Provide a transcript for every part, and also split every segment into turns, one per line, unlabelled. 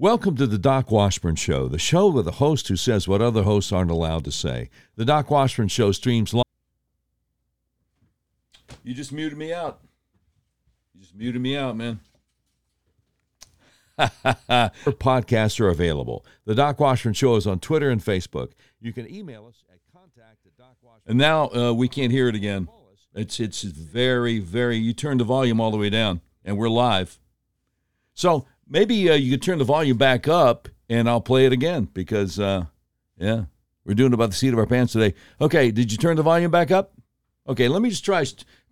Welcome to the Doc Washburn Show, the show with a host who says what other hosts aren't allowed to say. The Doc Washburn Show streams live. You just muted me out. You just muted me out, man. Podcasts are available. The Doc Washburn Show is on Twitter and Facebook. You can email us at contact at Doc Washburn. And now uh, we can't hear it again. It's it's very very. You turn the volume all the way down, and we're live. So maybe uh, you could turn the volume back up, and I'll play it again because uh, yeah, we're doing about the seat of our pants today. Okay, did you turn the volume back up? Okay, let me just try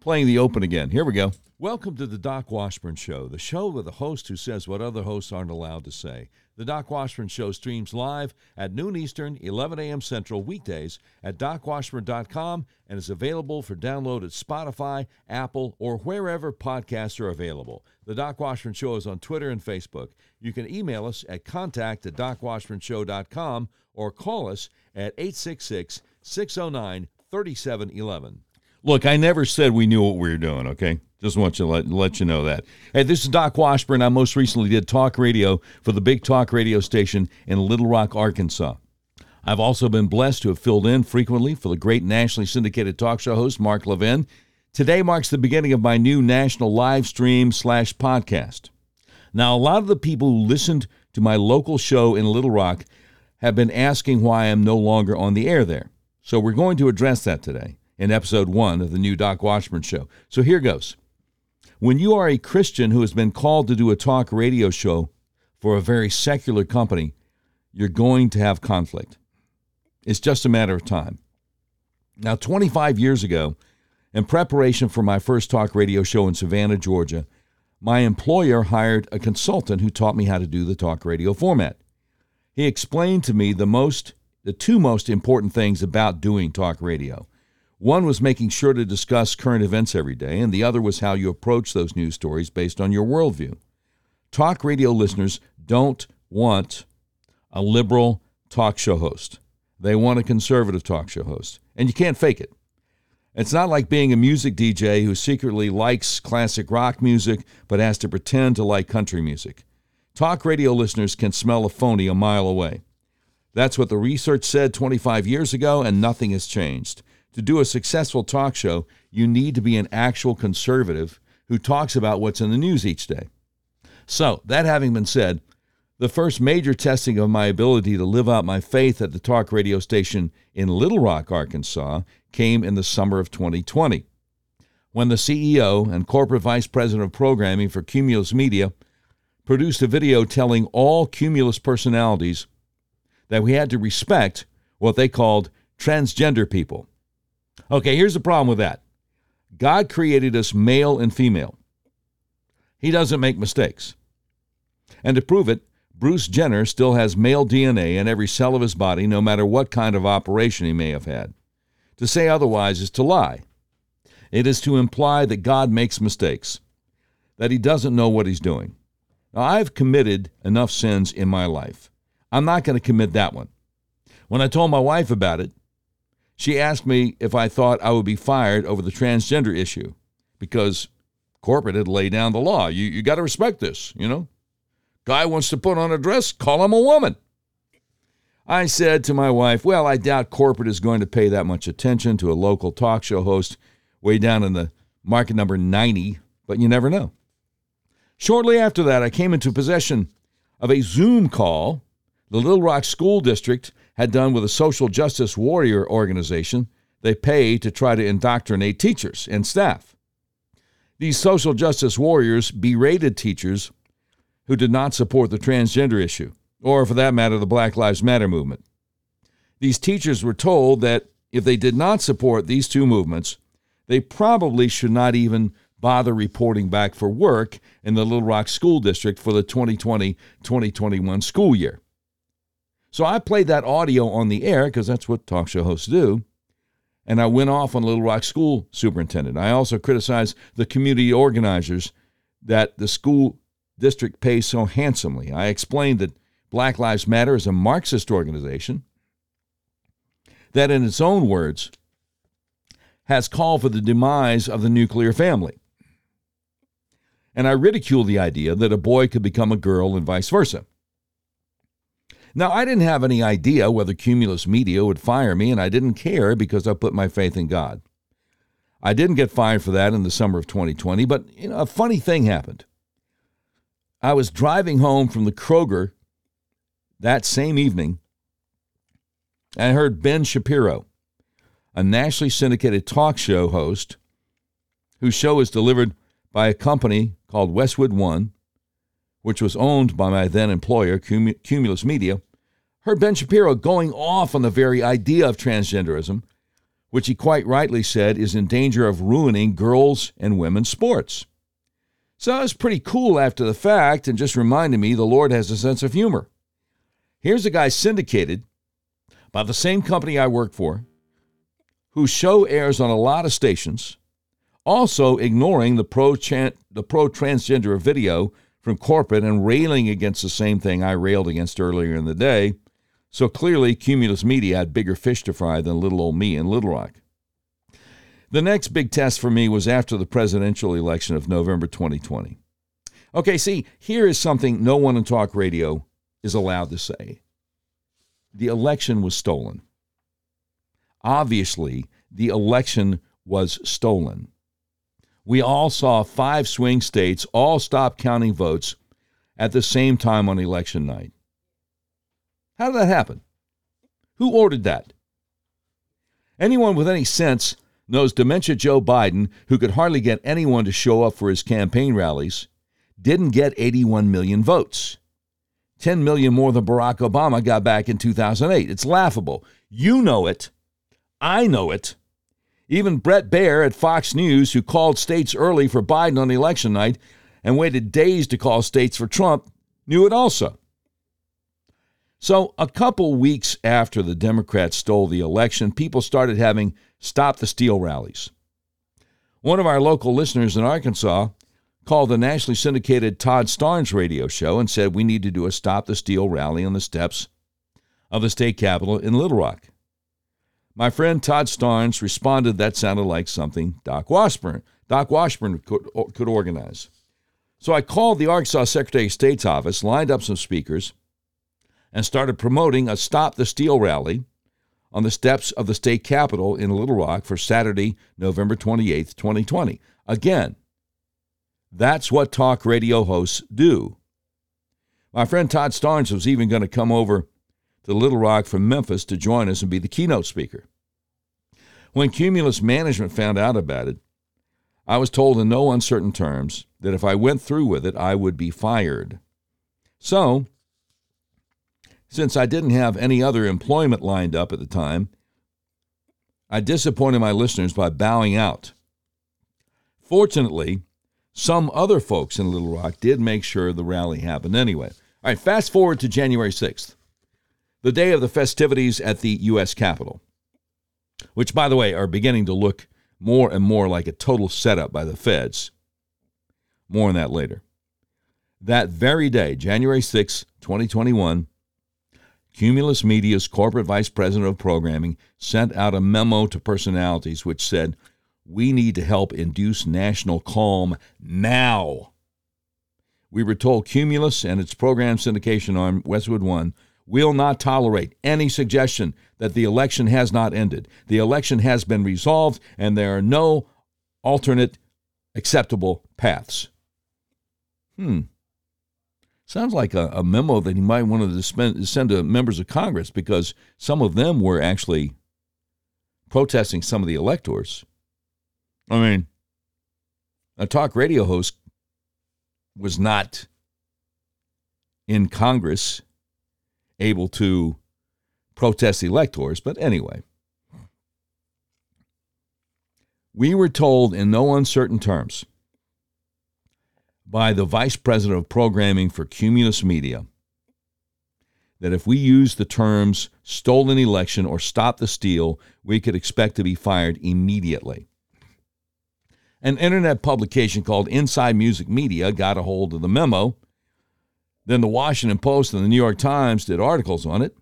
playing the open again. Here we go. Welcome to the Doc Washburn Show, the show with a host who says what other hosts aren't allowed to say. The Doc Washburn Show streams live at noon Eastern, 11 a.m. Central, weekdays at docwashburn.com and is available for download at Spotify, Apple, or wherever podcasts are available. The Doc Washburn Show is on Twitter and Facebook. You can email us at contact at docwashburnshow.com or call us at 866 609 3711. Look, I never said we knew what we were doing, okay? Just want you to let, let you know that. Hey, this is Doc Washburn. I most recently did talk radio for the big talk radio station in Little Rock, Arkansas. I've also been blessed to have filled in frequently for the great nationally syndicated talk show host, Mark Levin. Today marks the beginning of my new national live stream slash podcast. Now, a lot of the people who listened to my local show in Little Rock have been asking why I'm no longer on the air there. So we're going to address that today in episode one of the new Doc Washburn show. So here goes. When you are a Christian who has been called to do a talk radio show for a very secular company, you're going to have conflict. It's just a matter of time. Now, 25 years ago, in preparation for my first talk radio show in Savannah, Georgia, my employer hired a consultant who taught me how to do the talk radio format. He explained to me the most the two most important things about doing talk radio. One was making sure to discuss current events every day, and the other was how you approach those news stories based on your worldview. Talk radio listeners don't want a liberal talk show host, they want a conservative talk show host, and you can't fake it. It's not like being a music DJ who secretly likes classic rock music but has to pretend to like country music. Talk radio listeners can smell a phony a mile away. That's what the research said 25 years ago, and nothing has changed. To do a successful talk show, you need to be an actual conservative who talks about what's in the news each day. So, that having been said, the first major testing of my ability to live out my faith at the talk radio station in Little Rock, Arkansas, came in the summer of 2020, when the CEO and corporate vice president of programming for Cumulus Media produced a video telling all Cumulus personalities that we had to respect what they called transgender people. Okay, here's the problem with that God created us male and female, He doesn't make mistakes. And to prove it, Bruce Jenner still has male DNA in every cell of his body, no matter what kind of operation he may have had. To say otherwise is to lie. It is to imply that God makes mistakes, that he doesn't know what he's doing. Now, I've committed enough sins in my life. I'm not going to commit that one. When I told my wife about it, she asked me if I thought I would be fired over the transgender issue because corporate had laid down the law. You, you got to respect this, you know? Guy wants to put on a dress, call him a woman. I said to my wife, Well, I doubt corporate is going to pay that much attention to a local talk show host way down in the market number 90, but you never know. Shortly after that, I came into possession of a Zoom call the Little Rock School District had done with a social justice warrior organization they pay to try to indoctrinate teachers and staff. These social justice warriors berated teachers who did not support the transgender issue, or for that matter, the Black Lives Matter movement. These teachers were told that if they did not support these two movements, they probably should not even bother reporting back for work in the Little Rock School District for the 2020 2021 school year. So I played that audio on the air because that's what talk show hosts do. And I went off on Little Rock School Superintendent. I also criticized the community organizers that the school district pays so handsomely. I explained that Black Lives Matter is a Marxist organization that, in its own words, has called for the demise of the nuclear family. And I ridiculed the idea that a boy could become a girl and vice versa. Now, I didn't have any idea whether Cumulus Media would fire me, and I didn't care because I put my faith in God. I didn't get fired for that in the summer of 2020, but you know, a funny thing happened. I was driving home from the Kroger that same evening, and I heard Ben Shapiro, a nationally syndicated talk show host whose show is delivered by a company called Westwood One, which was owned by my then employer, Cumulus Media, heard Ben Shapiro going off on the very idea of transgenderism, which he quite rightly said is in danger of ruining girls' and women's sports. So it was pretty cool after the fact and just reminded me the Lord has a sense of humor. Here's a guy syndicated by the same company I work for, whose show airs on a lot of stations, also ignoring the pro the pro transgender video from corporate and railing against the same thing I railed against earlier in the day. So clearly, Cumulus Media had bigger fish to fry than little old me in Little Rock. The next big test for me was after the presidential election of November 2020. Okay, see, here is something no one in talk radio is allowed to say. The election was stolen. Obviously, the election was stolen. We all saw five swing states all stop counting votes at the same time on election night. How did that happen? Who ordered that? Anyone with any sense knows dementia Joe Biden, who could hardly get anyone to show up for his campaign rallies, didn't get 81 million votes. 10 million more than Barack Obama got back in 2008. It's laughable. You know it. I know it. Even Bret Baier at Fox News, who called states early for Biden on election night and waited days to call states for Trump, knew it also. So, a couple weeks after the Democrats stole the election, people started having Stop the Steal rallies. One of our local listeners in Arkansas called the nationally syndicated Todd Starnes radio show and said we need to do a Stop the Steal rally on the steps of the state capitol in Little Rock. My friend Todd Starnes responded that sounded like something Doc Washburn, Doc Washburn could, could organize. So I called the Arkansas Secretary of State's office, lined up some speakers, and started promoting a Stop the Steal rally on the steps of the state capitol in Little Rock for Saturday, November 28th, 2020. Again, that's what talk radio hosts do. My friend Todd Starnes was even going to come over to Little Rock from Memphis to join us and be the keynote speaker. When Cumulus Management found out about it, I was told in no uncertain terms that if I went through with it, I would be fired. So, since I didn't have any other employment lined up at the time, I disappointed my listeners by bowing out. Fortunately, some other folks in Little Rock did make sure the rally happened anyway. All right, fast forward to January 6th, the day of the festivities at the U.S. Capitol, which, by the way, are beginning to look more and more like a total setup by the feds. More on that later. That very day, January 6, 2021, Cumulus Media's corporate vice president of programming sent out a memo to personalities which said, We need to help induce national calm now. We were told Cumulus and its program syndication arm, Westwood One, will not tolerate any suggestion that the election has not ended. The election has been resolved, and there are no alternate acceptable paths. Hmm. Sounds like a, a memo that he might want to spend, send to members of Congress because some of them were actually protesting some of the electors. I mean, a talk radio host was not in Congress able to protest electors, but anyway. We were told in no uncertain terms by the vice president of programming for Cumulus Media that if we use the terms stolen election or stop the steal, we could expect to be fired immediately. An internet publication called Inside Music Media got a hold of the memo. Then the Washington Post and the New York Times did articles on it,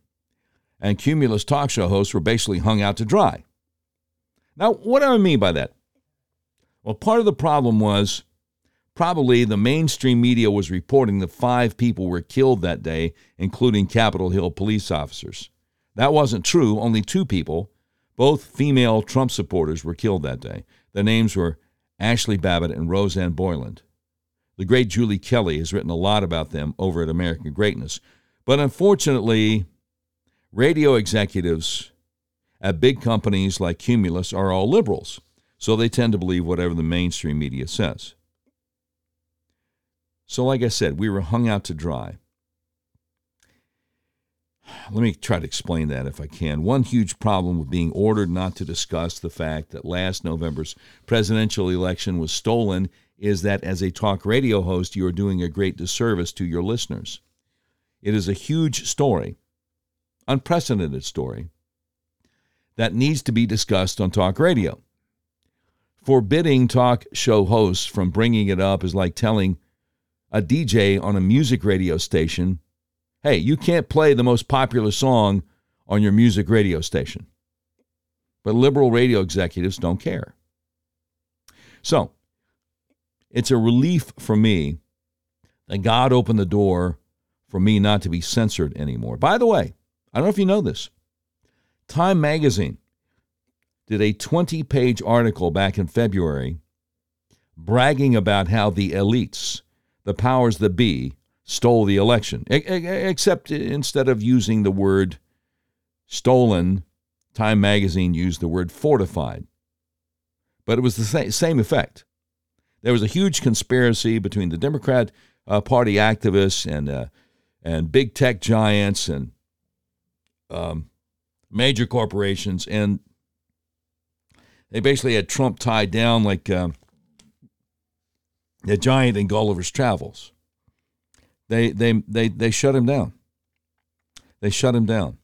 and Cumulus talk show hosts were basically hung out to dry. Now, what do I mean by that? Well, part of the problem was probably the mainstream media was reporting that five people were killed that day, including Capitol Hill police officers. That wasn't true. Only two people, both female Trump supporters, were killed that day. Their names were Ashley Babbitt and Rosanne Boyland. The great Julie Kelly has written a lot about them over at American Greatness. But unfortunately, radio executives at big companies like Cumulus are all liberals, so they tend to believe whatever the mainstream media says. So, like I said, we were hung out to dry. Let me try to explain that if I can. One huge problem with being ordered not to discuss the fact that last November's presidential election was stolen is that as a talk radio host, you are doing a great disservice to your listeners. It is a huge story, unprecedented story, that needs to be discussed on talk radio. Forbidding talk show hosts from bringing it up is like telling a DJ on a music radio station, hey, you can't play the most popular song on your music radio station. But liberal radio executives don't care. So, it's a relief for me that God opened the door for me not to be censored anymore. By the way, I don't know if you know this. Time magazine did a 20 page article back in February bragging about how the elites, the powers that be, stole the election. Except instead of using the word stolen, Time magazine used the word fortified. But it was the same effect. There was a huge conspiracy between the Democrat uh, Party activists and uh, and big tech giants and um, major corporations, and they basically had Trump tied down like um, a giant in Gulliver's Travels. They they they they shut him down. They shut him down.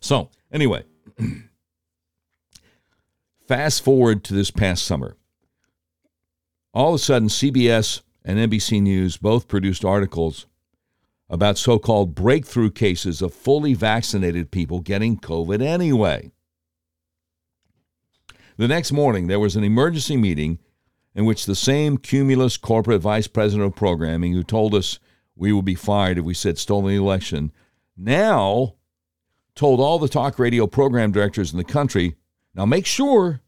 So anyway, fast forward to this past summer. All of a sudden, CBS and NBC News both produced articles about so called breakthrough cases of fully vaccinated people getting COVID anyway. The next morning, there was an emergency meeting in which the same Cumulus corporate vice president of programming who told us we would be fired if we said stolen election now told all the talk radio program directors in the country now make sure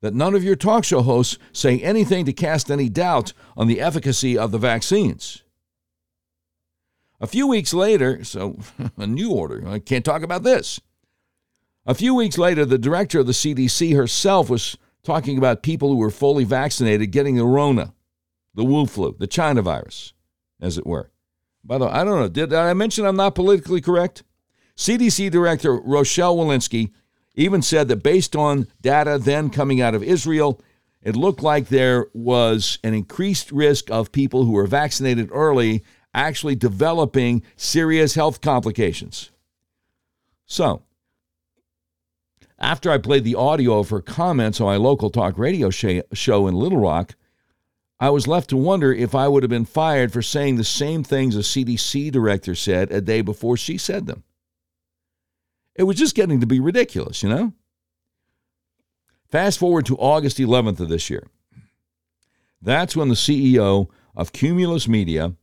that none of your talk show hosts say anything to cast any doubt on the efficacy of the vaccines. A few weeks later, so a new order, I can't talk about this. A few weeks later, the director of the CDC herself was talking about people who were fully vaccinated getting the Rona, the Wu flu, the China virus, as it were. By the way, I don't know, did, I mention I'm not politically correct? CDC Director Rochelle Walensky even said that based on data then coming out of Israel, it looked like there was an increased risk of people who were vaccinated early actually developing serious health complications. So, after I played the audio of her comments on my local talk radio show in Little Rock, I was left to wonder if I would have been fired for saying the same things a CDC director said a day before she said them. It was just getting to be ridiculous, you know? Fast forward to August 11th of this year. That's when the CEO of Cumulus Media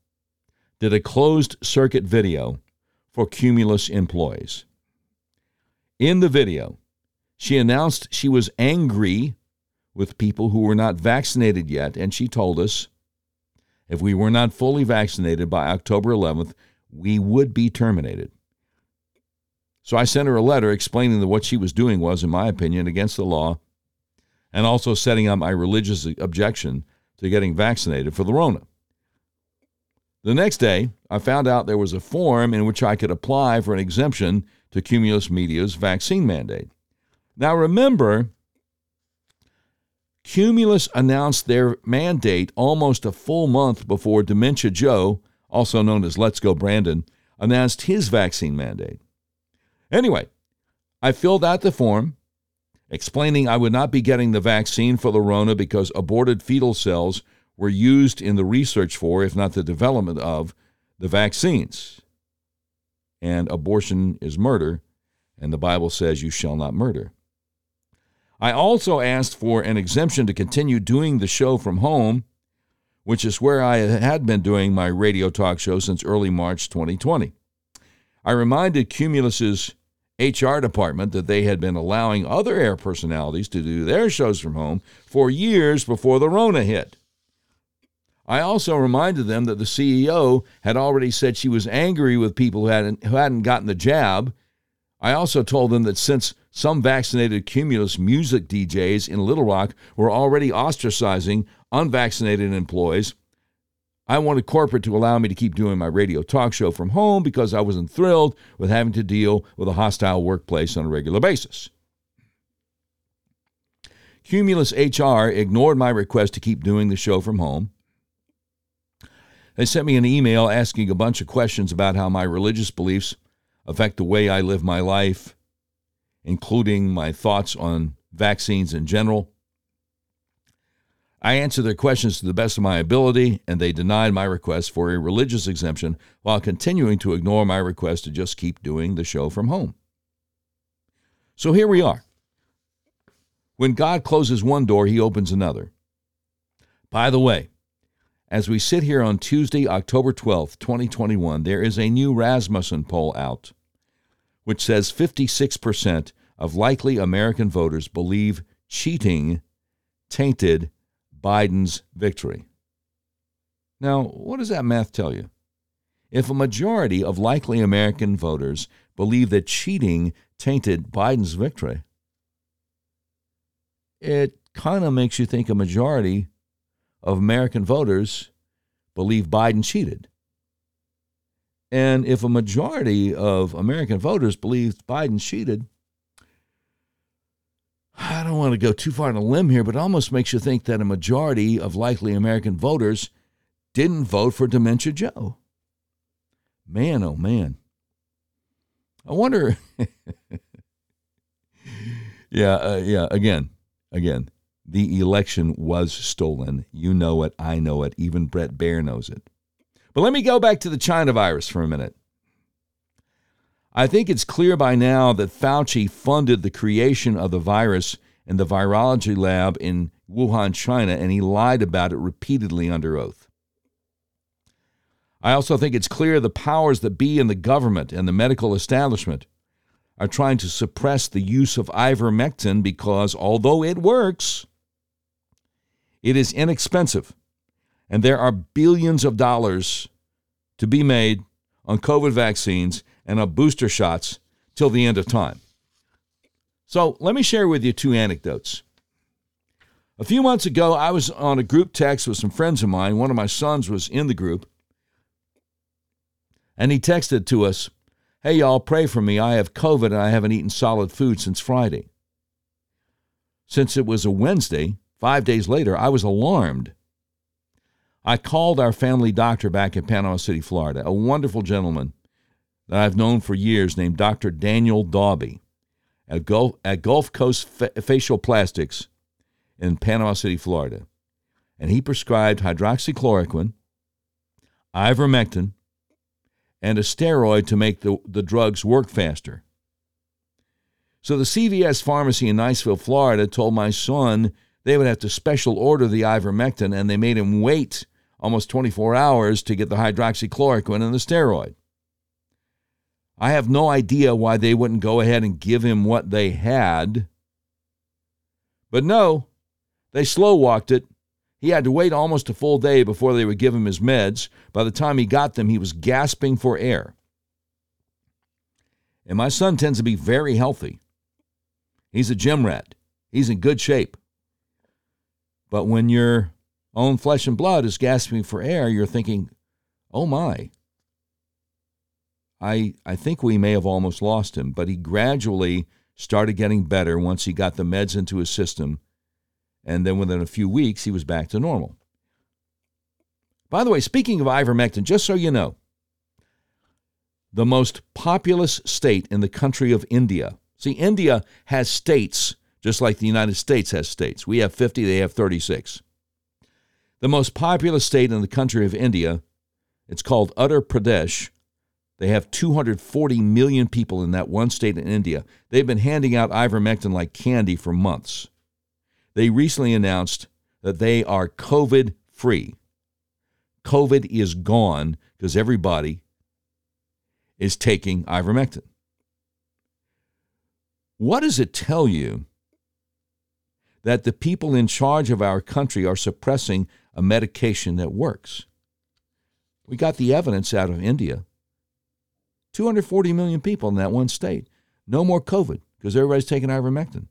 did a closed circuit video for Cumulus employees. In the video, she announced she was angry with people who were not vaccinated yet, and she told us if we were not fully vaccinated by October 11th, we would be terminated. So I sent her a letter explaining that what she was doing was, in my opinion, against the law, and also setting up my religious objection to getting vaccinated for the Rona. The next day, I found out there was a form in which I could apply for an exemption to Cumulus Media's vaccine mandate. Now remember, Cumulus announced their mandate almost a full month before Dementia Joe, also known as Let's Go Brandon, announced his vaccine mandate. Anyway, I filled out the form explaining I would not be getting the vaccine for the because aborted fetal cells were used in the research for, if not the development of, the vaccines. And abortion is murder, and the Bible says you shall not murder. I also asked for an exemption to continue doing the show from home which is where I had been doing my radio talk show since early March 2020. I reminded Cumulus's HR department that they had been allowing other air personalities to do their shows from home for years before the Rona hit. I also reminded them that the CEO had already said she was angry with people who hadn't, who hadn't gotten the jab. I also told them that since some vaccinated Cumulus music DJs in Little Rock were already ostracizing unvaccinated employees, I wanted corporate to allow me to keep doing my radio talk show from home because I wasn't thrilled with having to deal with a hostile workplace on a regular basis. Cumulus HR ignored my request to keep doing the show from home. They sent me an email asking a bunch of questions about how my religious beliefs affect the way I live my life, including my thoughts on vaccines in general. I answered their questions to the best of my ability, and they denied my request for a religious exemption while continuing to ignore my request to just keep doing the show from home. So here we are. When God closes one door, he opens another. By the way, as we sit here on Tuesday, October 12th, 2021, there is a new Rasmussen poll out, which says 56% of likely American voters believe cheating tainted Biden's victory. Now, what does that math tell you? If a majority of likely American voters believe that cheating tainted Biden's victory, it kind of makes you think a majority of American voters believe Biden cheated. And if a majority of American voters believe Biden cheated, I don't want to go too far on a limb here, but it almost makes you think that a majority of likely American voters didn't vote for Dementia Joe. Man, oh man. I wonder. yeah, uh, yeah, again, again. The election was stolen. You know it. I know it. Even Bret Baier knows it. But let me go back to the China virus for a minute. I think it's clear by now that Fauci funded the creation of the virus in the virology lab in Wuhan, China, and he lied about it repeatedly under oath. I also think it's clear the powers that be in the government and the medical establishment are trying to suppress the use of ivermectin because although it works, it is inexpensive, and there are billions of dollars to be made on COVID vaccines and on booster shots till the end of time. So let me share with you two anecdotes. A few months ago, I was on a group text with some friends of mine. One of my sons was in the group, and he texted to us, Hey, y'all, pray for me. I have COVID and I haven't eaten solid food since Friday. Since it was a Wednesday, Five days later, I was alarmed. I called our family doctor back in Panama City, Florida, a wonderful gentleman that I've known for years named Dr. Daniel Dauby at Gulf, at Gulf Coast Facial Plastics in Panama City, Florida. And he prescribed hydroxychloroquine, ivermectin, and a steroid to make the, the drugs work faster. So the CVS pharmacy in Niceville, Florida told my son they would have to special order the ivermectin, and they made him wait almost 24 hours to get the hydroxychloroquine and the steroid. I have no idea why they wouldn't go ahead and give him what they had. But no, they slow walked it. He had to wait almost a full day before they would give him his meds. By the time he got them, he was gasping for air. And my son tends to be very healthy. He's a gym rat, he's in good shape. But when your own flesh and blood is gasping for air, you're thinking, oh my. I, I think we may have almost lost him, but he gradually started getting better once he got the meds into his system. And then within a few weeks, he was back to normal. By the way, speaking of ivermectin, just so you know, the most populous state in the country of India. See, India has states just like the United States has states. We have 50, they have 36. The most populous state in the country of India, it's called Uttar Pradesh. They have 240 million people in that one state in India. They've been handing out ivermectin like candy for months. They recently announced that they are COVID free. COVID is gone because everybody is taking ivermectin. What does it tell you that the people in charge of our country are suppressing a medication that works? We got the evidence out of India. 240 million people in that one state. No more COVID because everybody's taking ivermectin.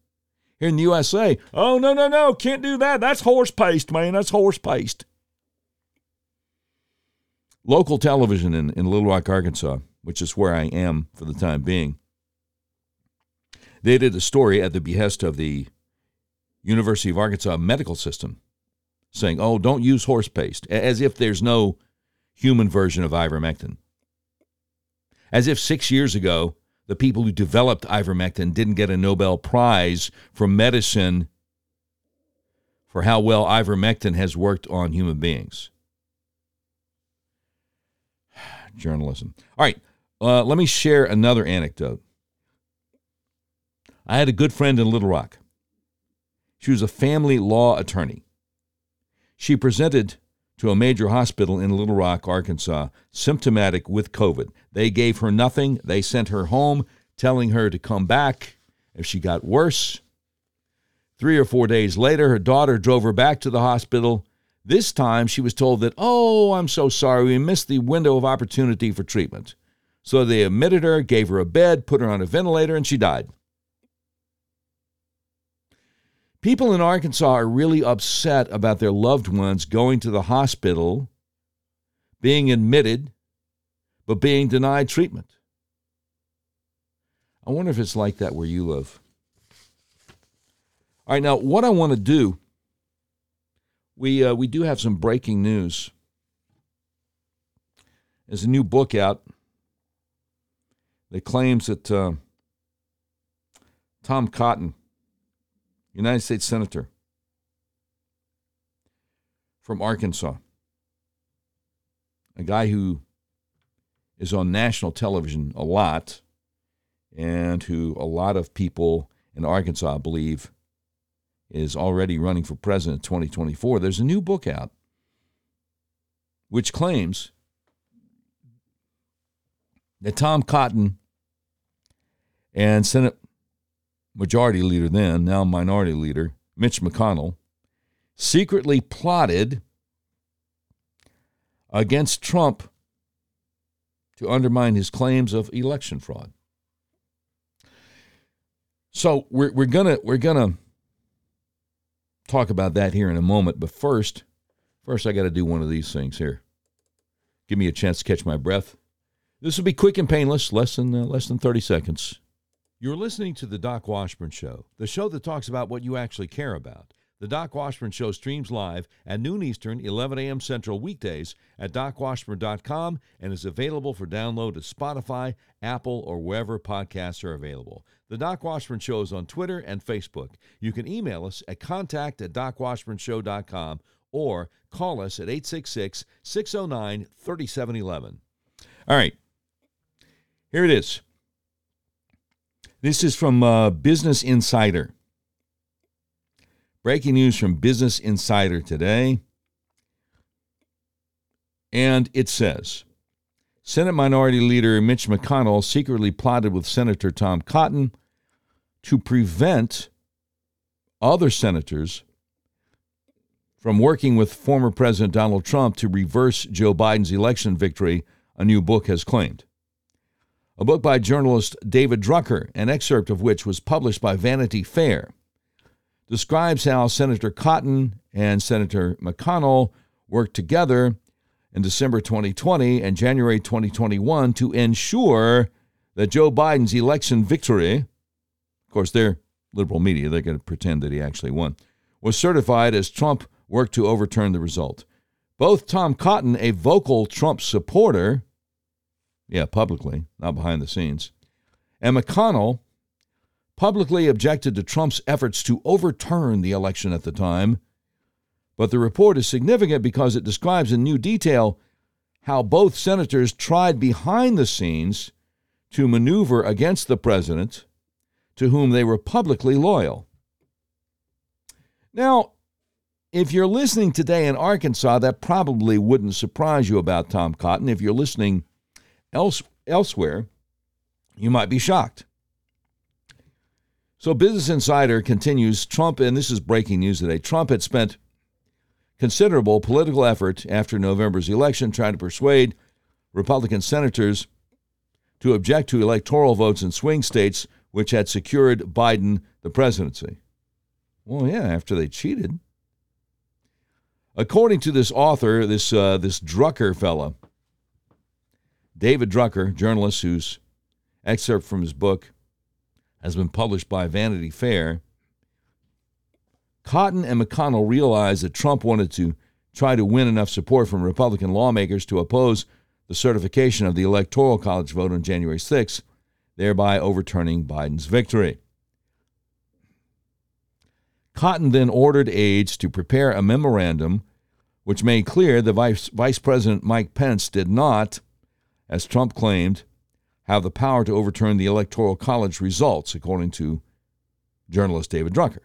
Here in the USA, oh, no, no, no, can't do that. That's horse paste, man. That's horse paste. Local television in, in Little Rock, Arkansas, which is where I am for the time being, they did a story at the behest of the University of Arkansas medical system saying, oh, don't use horse paste, as if there's no human version of ivermectin. As if six years ago, the people who developed ivermectin didn't get a Nobel Prize for medicine for how well ivermectin has worked on human beings. Journalism. All right, uh, let me share another anecdote. I had a good friend in Little Rock. She was a family law attorney. She presented to a major hospital in Little Rock, Arkansas, symptomatic with COVID. They gave her nothing. They sent her home, telling her to come back if she got worse. Three or four days later, her daughter drove her back to the hospital. This time, she was told that, oh, I'm so sorry, we missed the window of opportunity for treatment. So they admitted her, gave her a bed, put her on a ventilator, and she died. People in Arkansas are really upset about their loved ones going to the hospital, being admitted, but being denied treatment. I wonder if it's like that where you live. All right, now what I want to do, we uh, we do have some breaking news. There's a new book out that claims that uh, Tom Cotton United States Senator from Arkansas, a guy who is on national television a lot and who a lot of people in Arkansas believe is already running for president in 2024. There's a new book out which claims that Tom Cotton and Senate Majority Leader then, now Minority Leader, Mitch McConnell, secretly plotted against Trump to undermine his claims of election fraud. So we're, we're gonna we're gonna talk about that here in a moment, but first, first I got to do one of these things here. Give me a chance to catch my breath. This will be quick and painless, less than uh, less than thirty seconds. You're listening to The Doc Washburn Show, the show that talks about what you actually care about. The Doc Washburn Show streams live at noon Eastern, 11 a.m. Central weekdays at docwashburn.com and is available for download to Spotify, Apple, or wherever podcasts are available. The Doc Washburn Show is on Twitter and Facebook. You can email us at contact at docwashburnshow.com or call us at 866 609 3711. All right, here it is. This is from uh, Business Insider. Breaking news from Business Insider today. And it says Senate Minority Leader Mitch McConnell secretly plotted with Senator Tom Cotton to prevent other senators from working with former President Donald Trump to reverse Joe Biden's election victory, a new book has claimed a book by journalist David Drucker, an excerpt of which was published by Vanity Fair, describes how Senator Cotton and Senator McConnell worked together in December 2020 and January 2021 to ensure that Joe Biden's election victory, of course, they're liberal media, they're going to pretend that he actually won, was certified as Trump worked to overturn the result. Both Tom Cotton, a vocal Trump supporter, yeah, publicly, not behind the scenes. And McConnell publicly objected to Trump's efforts to overturn the election at the time. But the report is significant because it describes in new detail how both senators tried behind the scenes to maneuver against the president, to whom they were publicly loyal. Now, if you're listening today in Arkansas, that probably wouldn't surprise you about Tom Cotton. If you're listening else, elsewhere, you might be shocked. So, Business Insider continues Trump, and this is breaking news today Trump had spent considerable political effort after November's election trying to persuade Republican senators to object to electoral votes in swing states which had secured Biden the presidency. Well, yeah, after they cheated. According to this author, this uh, this Drucker fellow, David Drucker, journalist whose excerpt from his book has been published by Vanity Fair, Cotton and McConnell realized that Trump wanted to try to win enough support from Republican lawmakers to oppose the certification of the Electoral College vote on January 6, thereby overturning Biden's victory. Cotton then ordered aides to prepare a memorandum which made clear that Vice, Vice President Mike Pence did not, as Trump claimed, have the power to overturn the Electoral College results, according to journalist David Drucker.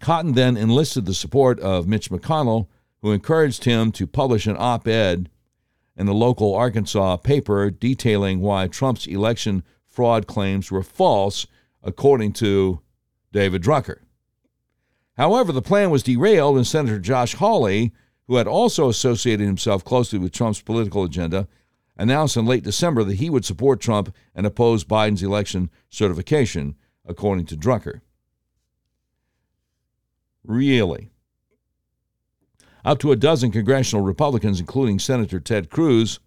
Cotton then enlisted the support of Mitch McConnell, who encouraged him to publish an op ed in a local Arkansas paper detailing why Trump's election fraud claims were false, according to David Drucker. However, the plan was derailed when Senator Josh Hawley, who had also associated himself closely with Trump's political agenda, announced in late December that he would support Trump and oppose Biden's election certification, according to Drucker. Really? Up to a dozen congressional Republicans, including Senator Ted Cruz,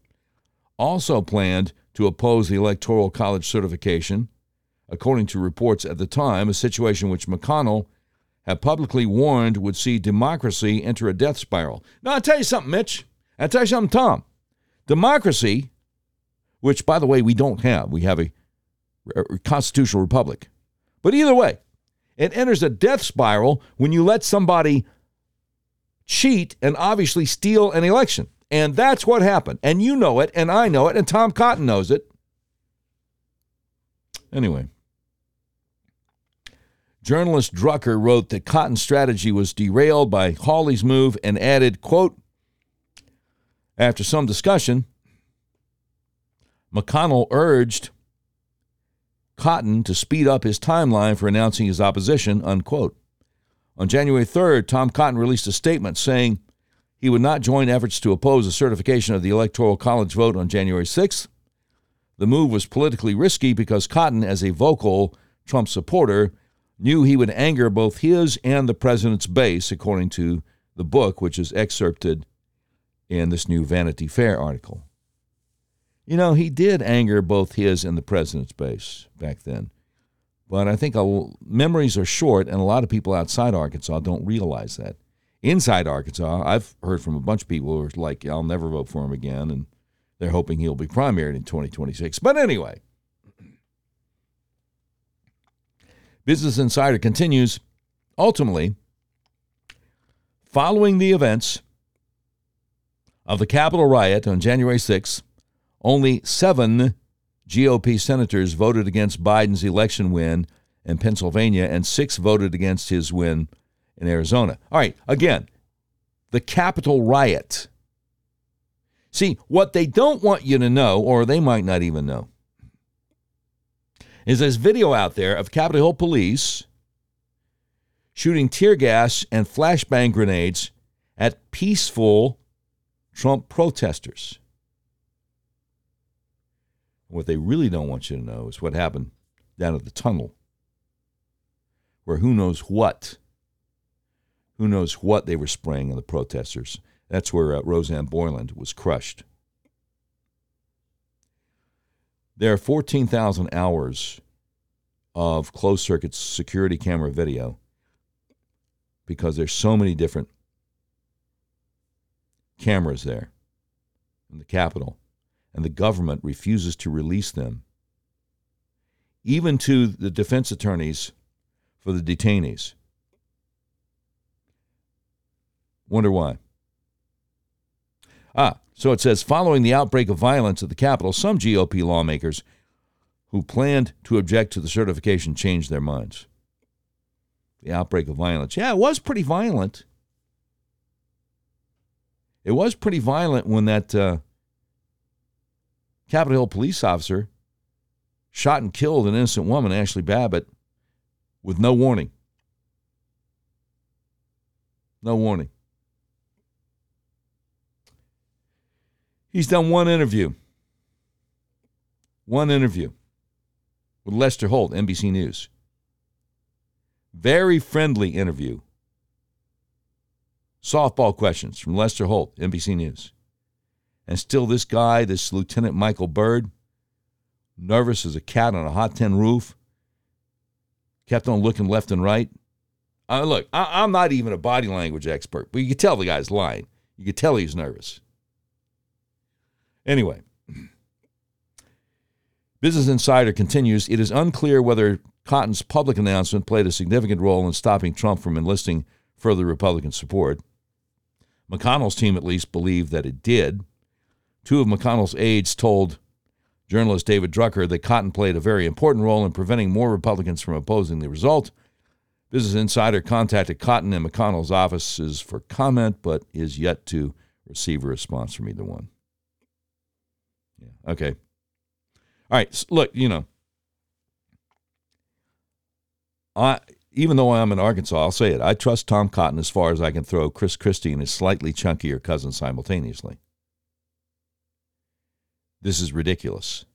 also planned to oppose the Electoral College certification, according to reports at the time, a situation which McConnell had publicly warned would see democracy enter a death spiral. Now, I'll tell you something, Mitch. I'll tell you something, Tom. Democracy, which, by the way, we don't have, we have a, a constitutional republic. But either way, it enters a death spiral when you let somebody cheat and obviously steal an election. And that's what happened. And you know it, and I know it, and Tom Cotton knows it. Anyway, Journalist Drucker wrote that Cotton's strategy was derailed by Hawley's move and added, quote, after some discussion, McConnell urged Cotton to speed up his timeline for announcing his opposition, unquote. On January 3rd, Tom Cotton released a statement saying he would not join efforts to oppose the certification of the Electoral College vote on January 6th. The move was politically risky because Cotton, as a vocal Trump supporter, knew he would anger both his and the president's base, according to the book, which is excerpted in this new Vanity Fair article. You know, he did anger both his and the president's base back then. But I think memories are short, and a lot of people outside Arkansas don't realize that. Inside Arkansas, I've heard from a bunch of people who are like, I'll never vote for him again, and they're hoping he'll be primaried in 2026. But anyway, Business Insider continues ultimately, following the events of the Capitol riot on January 6th, only seven GOP senators voted against Biden's election win in Pennsylvania, and six voted against his win in Arizona. All right, again, the Capitol riot. See, what they don't want you to know, or they might not even know, is this video out there of Capitol Hill police shooting tear gas and flashbang grenades at peaceful Trump protesters. What they really don't want you to know is what happened down at the tunnel, where who knows what, who knows what they were spraying on the protesters. That's where uh, Rosanne Boyland was crushed. There are 14,000 hours of closed circuit security camera video because there's so many different cameras there in the Capitol, and the government refuses to release them, even to the defense attorneys for the detainees. Wonder why? Ah, so it says following the outbreak of violence at the Capitol, some GOP lawmakers who planned to object to the certification changed their minds. the outbreak of violence. Yeah, it was pretty violent. It was pretty violent when that uh, Capitol Hill police officer shot and killed an innocent woman, Ashley Babbitt, with no warning. No warning. He's done one interview. One interview with Lester Holt, NBC News. Very friendly interview. Softball questions from Lester Holt, NBC News. And still, this guy, this Lieutenant Michael Byrd, nervous as a cat on a hot tin roof, kept on looking left and right. Uh, look, I, am not even a body language expert, but you could tell the guy's lying. You could tell he's nervous. Anyway, Business Insider continues It is unclear whether Cotton's public announcement played a significant role in stopping Trump from enlisting further Republican support. McConnell's team, at least, believed that it did. Two of McConnell's aides told journalist David Drucker that Cotton played a very important role in preventing more Republicans from opposing the result. Business Insider contacted Cotton and McConnell's offices for comment, but is yet to receive a response from either one. Okay. All right. Look, you know, I even though I'm in Arkansas, I'll say it. I trust Tom Cotton as far as I can throw Chris Christie and his slightly chunkier cousin simultaneously. This is ridiculous.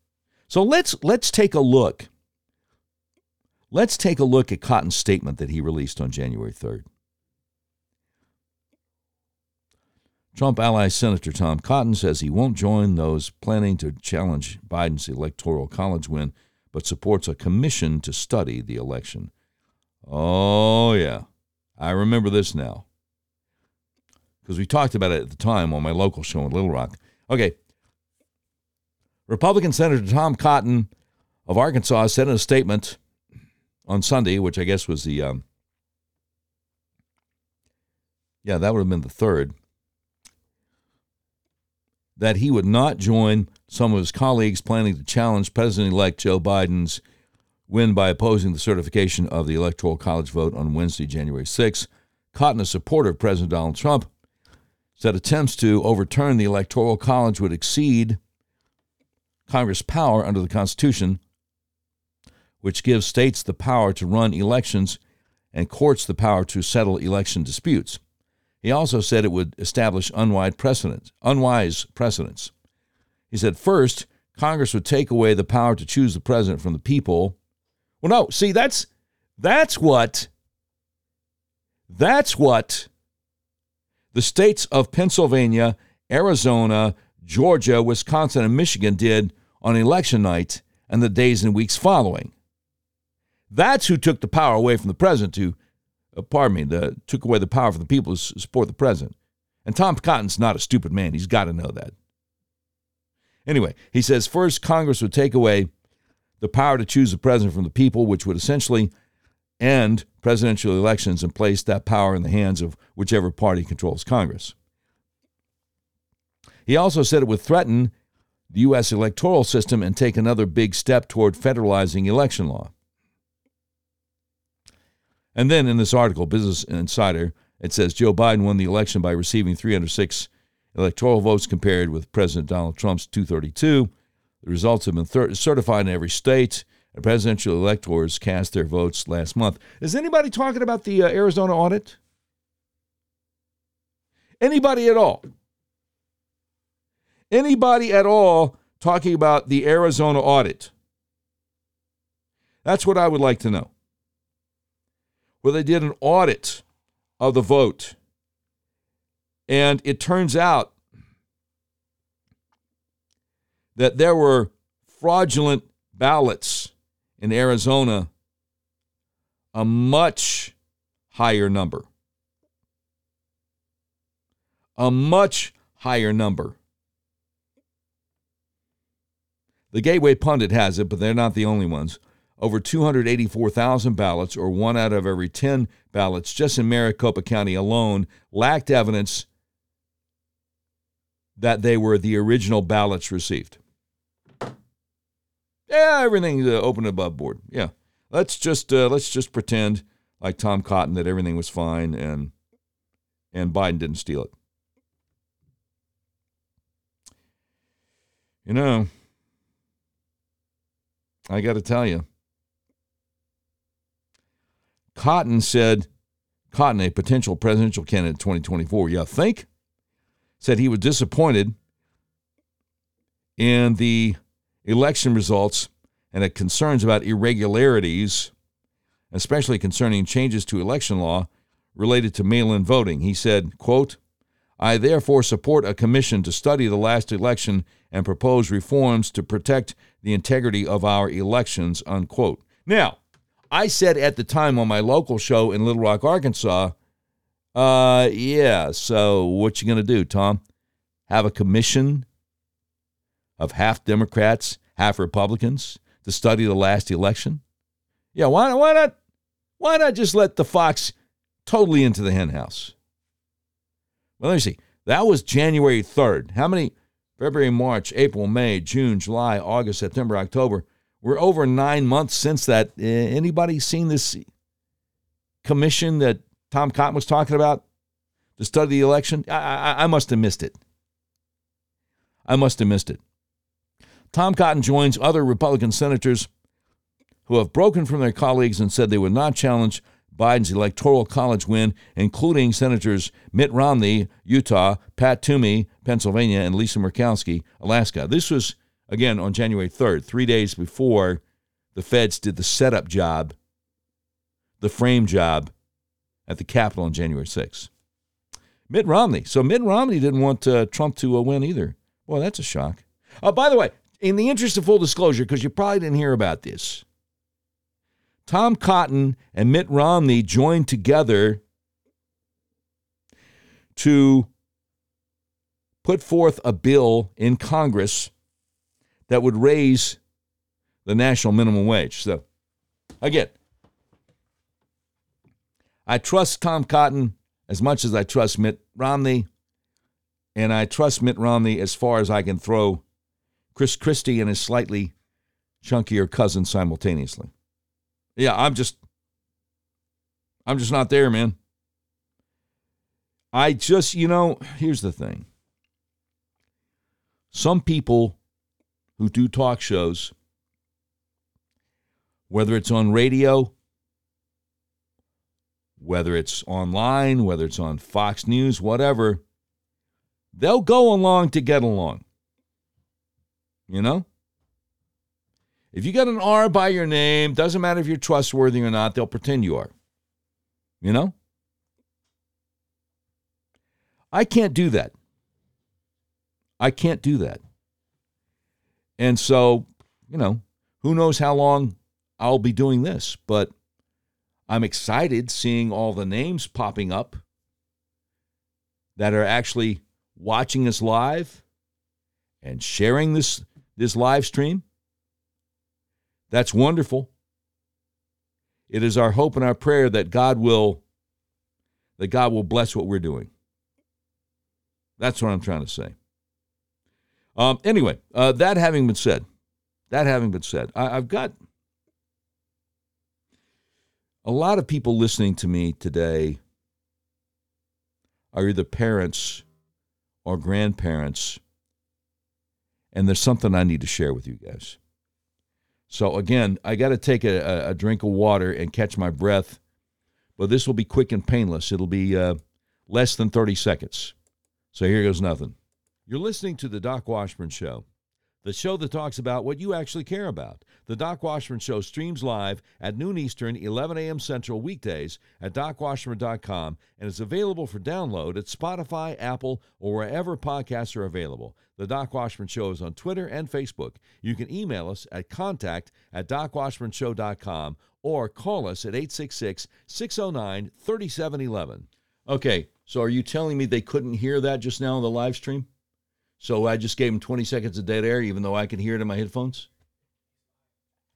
So let's let's take a look. Let's take a look at Cotton's statement that he released on January 3rd. Trump ally Senator Tom Cotton says he won't join those planning to challenge Biden's electoral college win, but supports a commission to study the election. Oh, yeah. I remember this now. Because we talked about it at the time on my local show in Little Rock. Okay. Republican Senator Tom Cotton of Arkansas said in a statement on Sunday, which I guess was the, um, yeah, that would have been the third, that he would not join some of his colleagues planning to challenge President elect Joe Biden's win by opposing the certification of the Electoral College vote on Wednesday, January 6. Cotton, a supporter of President Donald Trump, said attempts to overturn the Electoral College would exceed Congress' power under the Constitution, which gives states the power to run elections and courts the power to settle election disputes. He also said it would establish unwise precedents. Unwise precedents. He said first, Congress would take away the power to choose the president from the people. Well, no, see, that's that's what that's what the states of Pennsylvania, Arizona, Georgia, Wisconsin, and Michigan did on election night and the days and weeks following. That's who took the power away from the president to Uh, pardon me, the, took away the power from the people to support the president. And Tom Cotton's not a stupid man. He's got to know that. Anyway, he says first, Congress would take away the power to choose the president from the people, which would essentially end presidential elections and place that power in the hands of whichever party controls Congress. He also said it would threaten the U.S. electoral system and take another big step toward federalizing election law. And then in this article, Business Insider, it says Joe Biden won the election by receiving 306 electoral votes compared with President Donald Trump's 232. The results have been thir- certified in every state. The presidential electors cast their votes last month. Is anybody talking about the uh, Arizona audit? Anybody at all? Anybody at all talking about the Arizona audit? That's what I would like to know where they did an audit of the vote. And it turns out that there were fraudulent ballots in Arizona, a much higher number. A much higher number. The Gateway Pundit has it, but they're not the only ones over 284,000 ballots, or one out of every 10 ballots, just in Maricopa County alone, lacked evidence that they were the original ballots received. Yeah, everything's uh, open above board. Yeah, let's just uh, let's just pretend like Tom Cotton that everything was fine and and Biden didn't steal it. You know, I got to tell you, Cotton said, Cotton, a potential presidential candidate in 2024, you think? Said he was disappointed in the election results and had concerns about irregularities, especially concerning changes to election law related to mail-in voting. He said, quote, I therefore support a commission to study the last election and propose reforms to protect the integrity of our elections, unquote. Now, I said at the time on my local show in Little Rock, Arkansas, uh, yeah, so what you going to do, Tom? Have a commission of half Democrats, half Republicans to study the last election? Yeah, why, why not? Why not just let the fox totally into the henhouse? Well, let me see. That was January 3rd. How many? February, March, April, May, June, July, August, September, October. We're over nine months since that. Anybody seen this commission that Tom Cotton was talking about to study the election? I, I, I must have missed it. I must have missed it. Tom Cotton joins other Republican senators who have broken from their colleagues and said they would not challenge Biden's electoral college win, including Senators Mitt Romney, Utah, Pat Toomey, Pennsylvania, and Lisa Murkowski, Alaska. This was, again, on January 3rd, three days before the feds did the setup job, the frame job at the Capitol on January 6th. Mitt Romney. So Mitt Romney didn't want uh, Trump to uh, win either. Boy, that's a shock. Uh, by the way, in the interest of full disclosure, because you probably didn't hear about this, Tom Cotton and Mitt Romney joined together to put forth a bill in Congress that would raise the national minimum wage. So, again, I trust Tom Cotton as much as I trust Mitt Romney, and I trust Mitt Romney as far as I can throw Chris Christie and his slightly chunkier cousin simultaneously. Yeah, I'm just I'm just not there, man. I just, you know, here's the thing. Some people who do talk shows, whether it's on radio, whether it's online, whether it's on Fox News, whatever, they'll go along to get along. You know? If you got an R by your name, doesn't matter if you're trustworthy or not, they'll pretend you are. You know? I can't do that. I can't do that. And so, you know, who knows how long I'll be doing this, but I'm excited seeing all the names popping up that are actually watching us live and sharing this this live stream that's wonderful. It is our hope and our prayer that God will that God will bless what we're doing. That's what I'm trying to say. Um, anyway, uh, that having been said, that having been said, I, I've got a lot of people listening to me today are either parents or grandparents, and there's something I need to share with you guys. So again, I got to take a, a, drink of water and catch my breath, but this will be quick and painless. It'll be uh, less than 30 seconds. So here goes nothing. You're listening to the Doc Washburn Show the show that talks about what you actually care about. The Doc Washburn Show streams live at noon Eastern, 11 a.m. Central weekdays at docwashburn.com and is available for download at Spotify, Apple, or wherever podcasts are available. The Doc Washburn Show is on Twitter and Facebook. You can email us at contact at docwashburnshow.com or call us at 866 609 3711. Okay, so are you telling me they couldn't hear that just now in the live stream? So I just gave him 20 seconds of dead air, even though I can hear it in my headphones.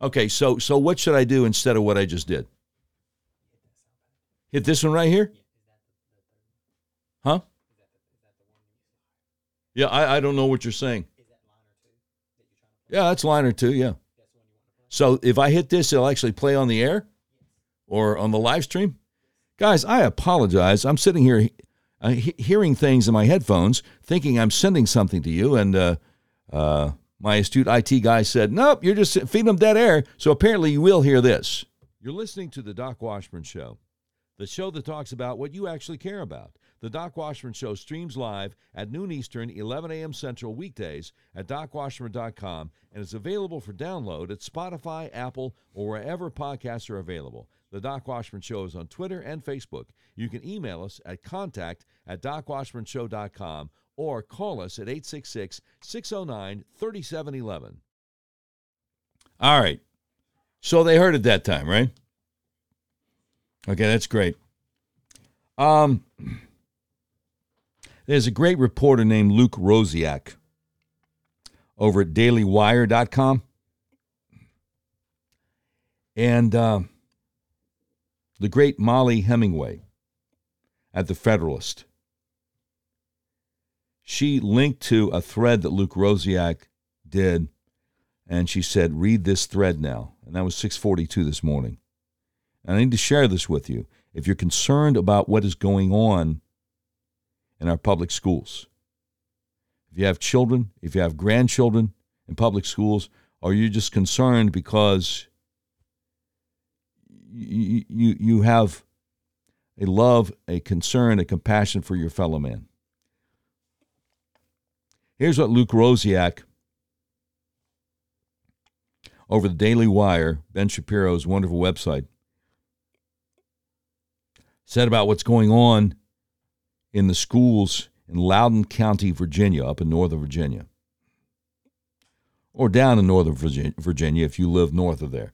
Okay, so so what should I do instead of what I just did? Hit this one right here? Huh? Yeah, I, I don't know what you're saying. Yeah, that's liner two, yeah. So if I hit this, it'll actually play on the air? or on the live stream. Guys, I apologize. I'm sitting here uh, he- hearing things in my headphones, thinking I'm sending something to you, and uh, uh, my astute IT guy said, Nope, you're just feeding them dead air. So apparently you will hear this. You're listening to The Doc Washburn Show, the show that talks about what you actually care about. The Doc Washburn Show streams live at noon Eastern, 11 a.m. Central weekdays at docwashburn.com and is available for download at Spotify, Apple, or wherever podcasts are available. The Doc Washburn Show is on Twitter and Facebook. You can email us at contact at docwashburnshow.com or call us at 866 609 3711. All right. So they heard it that time, right? Okay, that's great. Um, there's a great reporter named Luke Rosiak over at dailywire.com. And uh, the great Mollie Hemingway at the Federalist. She linked to a thread that Luke Rosiak did, and she said, "Read this thread now." And that was 6:42 this morning. And I need to share this with you. If you're concerned about what is going on in our public schools, if you have children, if you have grandchildren in public schools, or you're just concerned because you, you, you have a love, a concern, a compassion for your fellow man. Here's what Luke Rosiak over the Daily Wire, Ben Shapiro's wonderful website, said about what's going on in the schools in Loudoun County, Virginia, up in Northern Virginia, or down in Northern Virginia if you live north of there.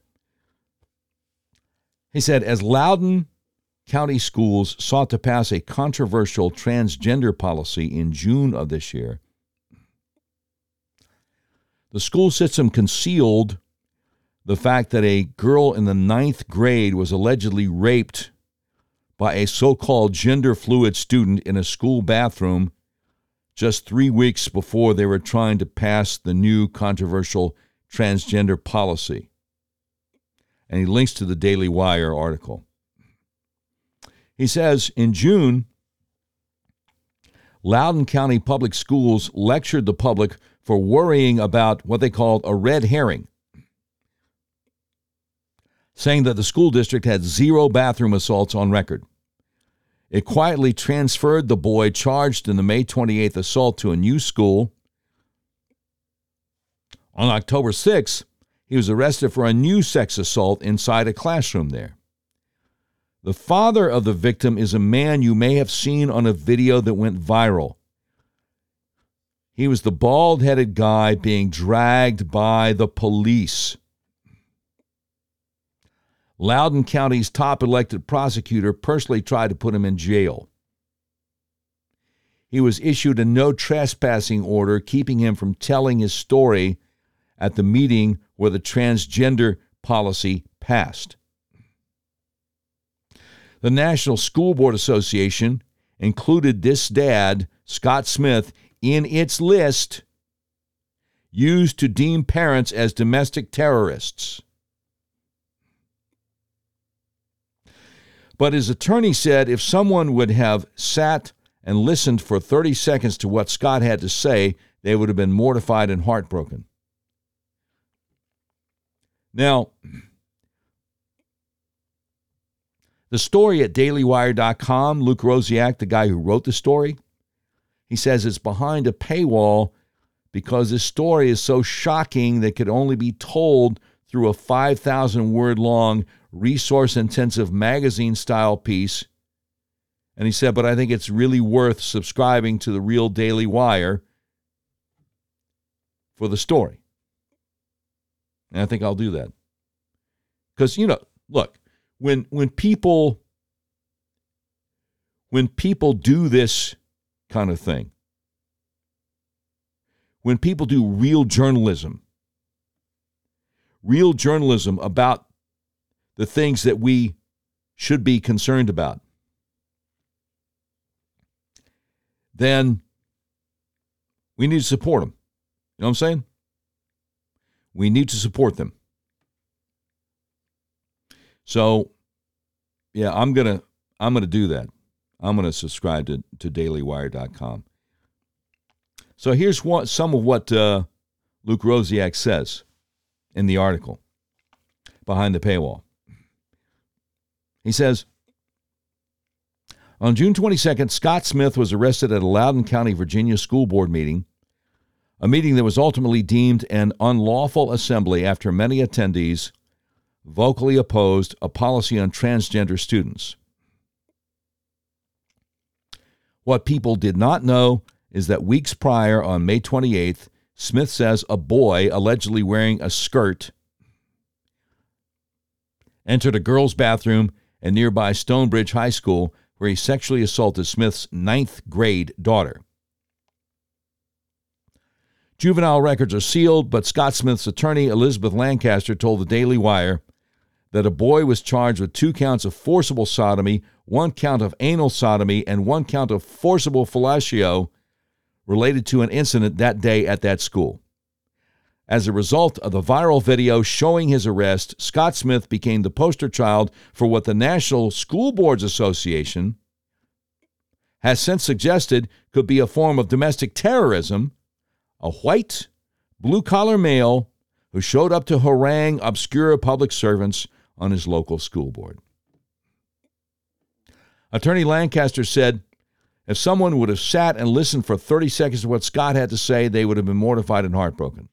He said, as Loudoun County schools sought to pass a controversial transgender policy in June of this year, the school system concealed the fact that a girl in the ninth grade was allegedly raped by a so called gender fluid student in a school bathroom just three weeks before they were trying to pass the new controversial transgender policy. And he links to the Daily Wire article. He says in June, Loudoun County Public Schools lectured the public for worrying about what they called a red herring, saying that the school district had zero bathroom assaults on record. It quietly transferred the boy charged in the May 28th assault to a new school. On October 6th, he was arrested for a new sex assault inside a classroom there. The father of the victim is a man you may have seen on a video that went viral. He was the bald headed guy being dragged by the police. Loudoun County's top elected prosecutor personally tried to put him in jail. He was issued a no trespassing order, keeping him from telling his story at the meeting where the transgender policy passed. The National School Board Association included this dad, Scott Smith, in its list used to deem parents as domestic terrorists. But his attorney said if someone would have sat and listened for 30 seconds to what Scott had to say, they would have been mortified and heartbroken. Now, the story at dailywire.com, Luke Rosiak, the guy who wrote the story, he says it's behind a paywall because this story is so shocking that could only be told through a 5,000 word long resource intensive magazine style piece. And he said, but I think it's really worth subscribing to the real Daily Wire for the story. And I think I'll do that. Because, you know, look, when when people when people do this kind of thing, when people do real journalism, real journalism about the things that we should be concerned about, then we need to support them. You know what I'm saying? We need to support them. So yeah, I'm gonna I'm gonna do that. I'm gonna subscribe to to DailyWire.com. So here's what some of what uh, Luke Rosiak says in the article behind the paywall. He says. On June 22nd, Scott Smith was arrested at a Loudoun County, Virginia school board meeting, a meeting that was ultimately deemed an unlawful assembly after many attendees vocally opposed a policy on transgender students. What people did not know is that weeks prior, on May 28th, Smith says a boy allegedly wearing a skirt entered a girl's bathroom at nearby Stonebridge High School where he sexually assaulted Smith's ninth grade daughter. Juvenile records are sealed, but Scott Smith's attorney, Elizabeth Lancaster, told the Daily Wire that a boy was charged with two counts of forcible sodomy, one count of anal sodomy, and one count of forcible fellatio related to an incident that day at that school. As a result of the viral video showing his arrest, Scott Smith became the poster child for what the National School Boards Association has since suggested could be a form of domestic terrorism. A white, blue collar male who showed up to harangue obscure public servants on his local school board. Attorney Lancaster said if someone would have sat and listened for 30 seconds to what Scott had to say, they would have been mortified and heartbroken.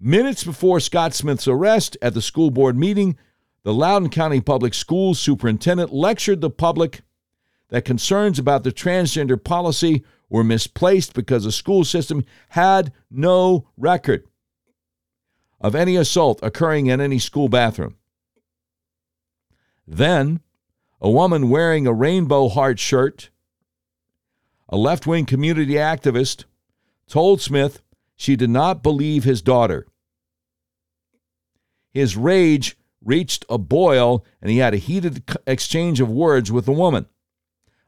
Minutes before Scott Smith's arrest at the school board meeting, the Loudoun County Public Schools superintendent lectured the public that concerns about the transgender policy were misplaced because the school system had no record of any assault occurring in any school bathroom. Then, a woman wearing a rainbow heart shirt, a left wing community activist, told Smith she did not believe his daughter. His rage reached a boil and he had a heated exchange of words with the woman.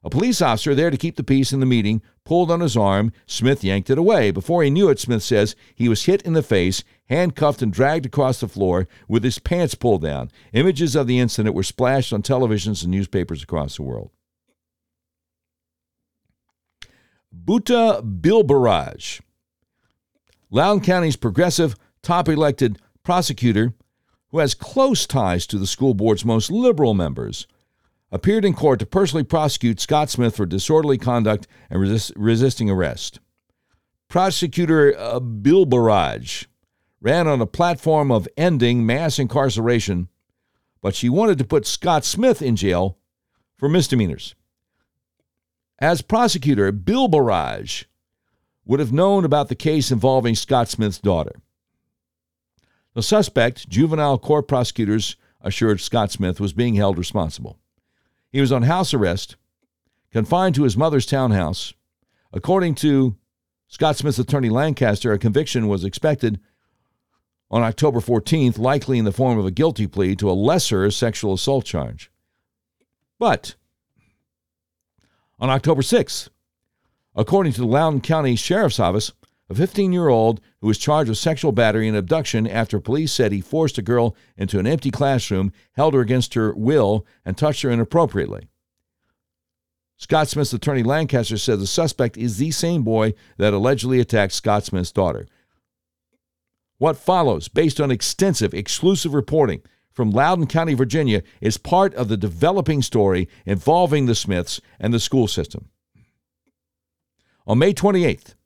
A police officer there to keep the peace in the meeting pulled on his arm. Smith yanked it away. Before he knew it, Smith says he was hit in the face, handcuffed, and dragged across the floor with his pants pulled down. Images of the incident were splashed on televisions and newspapers across the world. Buta Biberaj, Loudoun County's progressive, top elected prosecutor, who has close ties to the school board's most liberal members, appeared in court to personally prosecute Scott Smith for disorderly conduct and resist, resisting arrest. Prosecutor uh, Biberaj ran on a platform of ending mass incarceration, but she wanted to put Scott Smith in jail for misdemeanors. As prosecutor, Biberaj would have known about the case involving Scott Smith's daughter. The suspect, juvenile court prosecutors assured Scott Smith, was being held responsible. He was on house arrest, confined to his mother's townhouse. According to Scott Smith's attorney Lancaster, a conviction was expected on October 14th, likely in the form of a guilty plea to a lesser sexual assault charge. But on October 6th, according to the Loudoun County Sheriff's Office, a 15 year old who was charged with sexual battery and abduction after police said he forced a girl into an empty classroom, held her against her will, and touched her inappropriately. Scott Smith's attorney Lancaster said the suspect is the same boy that allegedly attacked Scott Smith's daughter. What follows, based on extensive exclusive reporting from Loudoun County, Virginia, is part of the developing story involving the Smiths and the school system. On May 28th,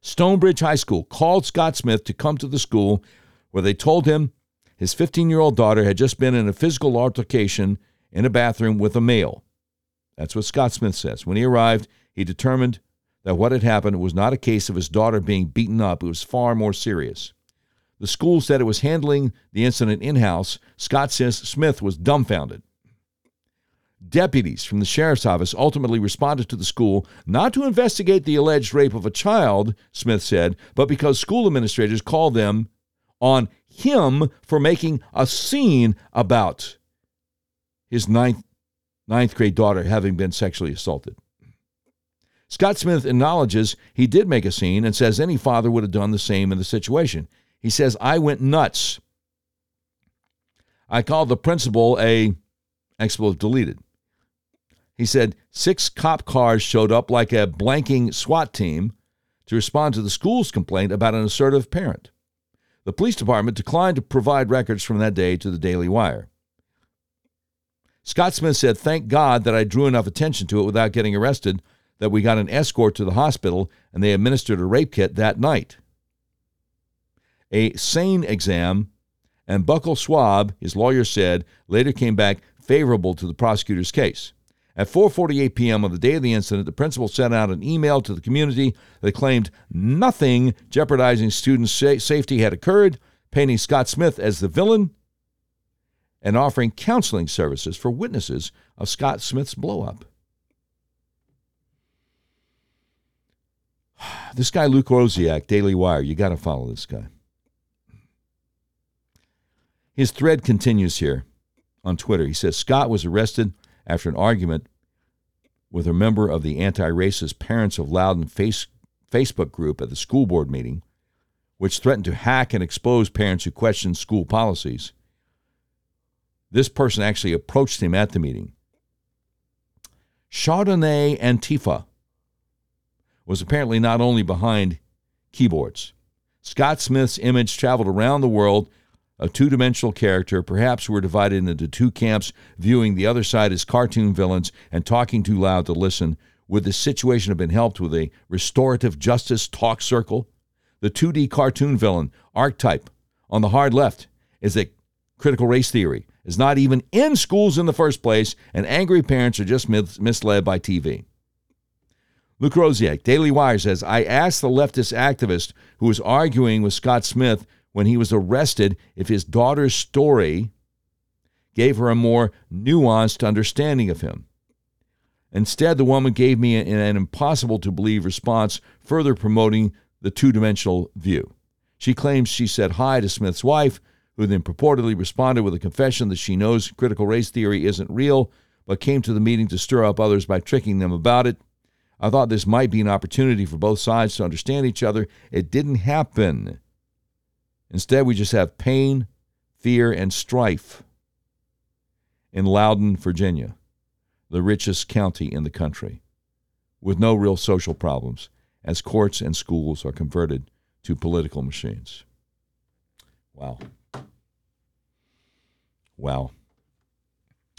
Stonebridge High School called Scott Smith to come to the school where they told him his 15 year old daughter had just been in a physical altercation in a bathroom with a male. That's what Scott Smith says. When he arrived, he determined that what had happened was not a case of his daughter being beaten up, it was far more serious. The school said it was handling the incident in house. Scott says Smith was dumbfounded. Deputies from the sheriff's office ultimately responded to the school not to investigate the alleged rape of a child, Smith said, but because school administrators called them on him for making a scene about his ninth, ninth grade daughter having been sexually assaulted. Scott Smith acknowledges he did make a scene and says any father would have done the same in the situation. He says, I went nuts. I called the principal a expletive deleted. He said six cop cars showed up like a blanking SWAT team to respond to the school's complaint about an assertive parent. The police department declined to provide records from that day to the Daily Wire. Scott Smith said, Thank God that I drew enough attention to it without getting arrested that we got an escort to the hospital and they administered a rape kit that night. A SANE exam and buccal swab, his lawyer said, later came back favorable to the prosecutor's case. At 4:48 p.m. on the day of the incident, the principal sent out an email to the community that claimed nothing jeopardizing students' safety had occurred, painting Scott Smith as the villain and offering counseling services for witnesses of Scott Smith's blowup. This guy Luke Rosiak, Daily Wire, you got to follow this guy. His thread continues here on Twitter. He says Scott was arrested after an argument with a member of the anti racist Parents of Loudoun face, Facebook group at the school board meeting, which threatened to hack and expose parents who questioned school policies. This person actually approached him at the meeting. Chardonnay Antifa was apparently not only behind keyboards. Scott Smith's image traveled around the world a two dimensional character. Perhaps we're divided into two camps, viewing the other side as cartoon villains and talking too loud to listen. Would the situation have been helped with a restorative justice talk circle? The 2D cartoon villain archetype on the hard left is that critical race theory is not even in schools in the first place, and angry parents are just mis- misled by TV. Luke Rosiak, Daily Wire says, I asked the leftist activist who was arguing with Scott Smith when he was arrested if his daughter's story gave her a more nuanced understanding of him. Instead, the woman gave me an, an impossible to believe response, further promoting the two dimensional view. She claims she said hi to Smith's wife, who then purportedly responded with a confession that she knows critical race theory isn't real, but came to the meeting to stir up others by tricking them about it. I thought this might be an opportunity for both sides to understand each other. It didn't happen. Instead, we just have pain, fear, and strife in Loudoun, Virginia, the richest county in the country, with no real social problems, as courts and schools are converted to political machines. Wow. Wow.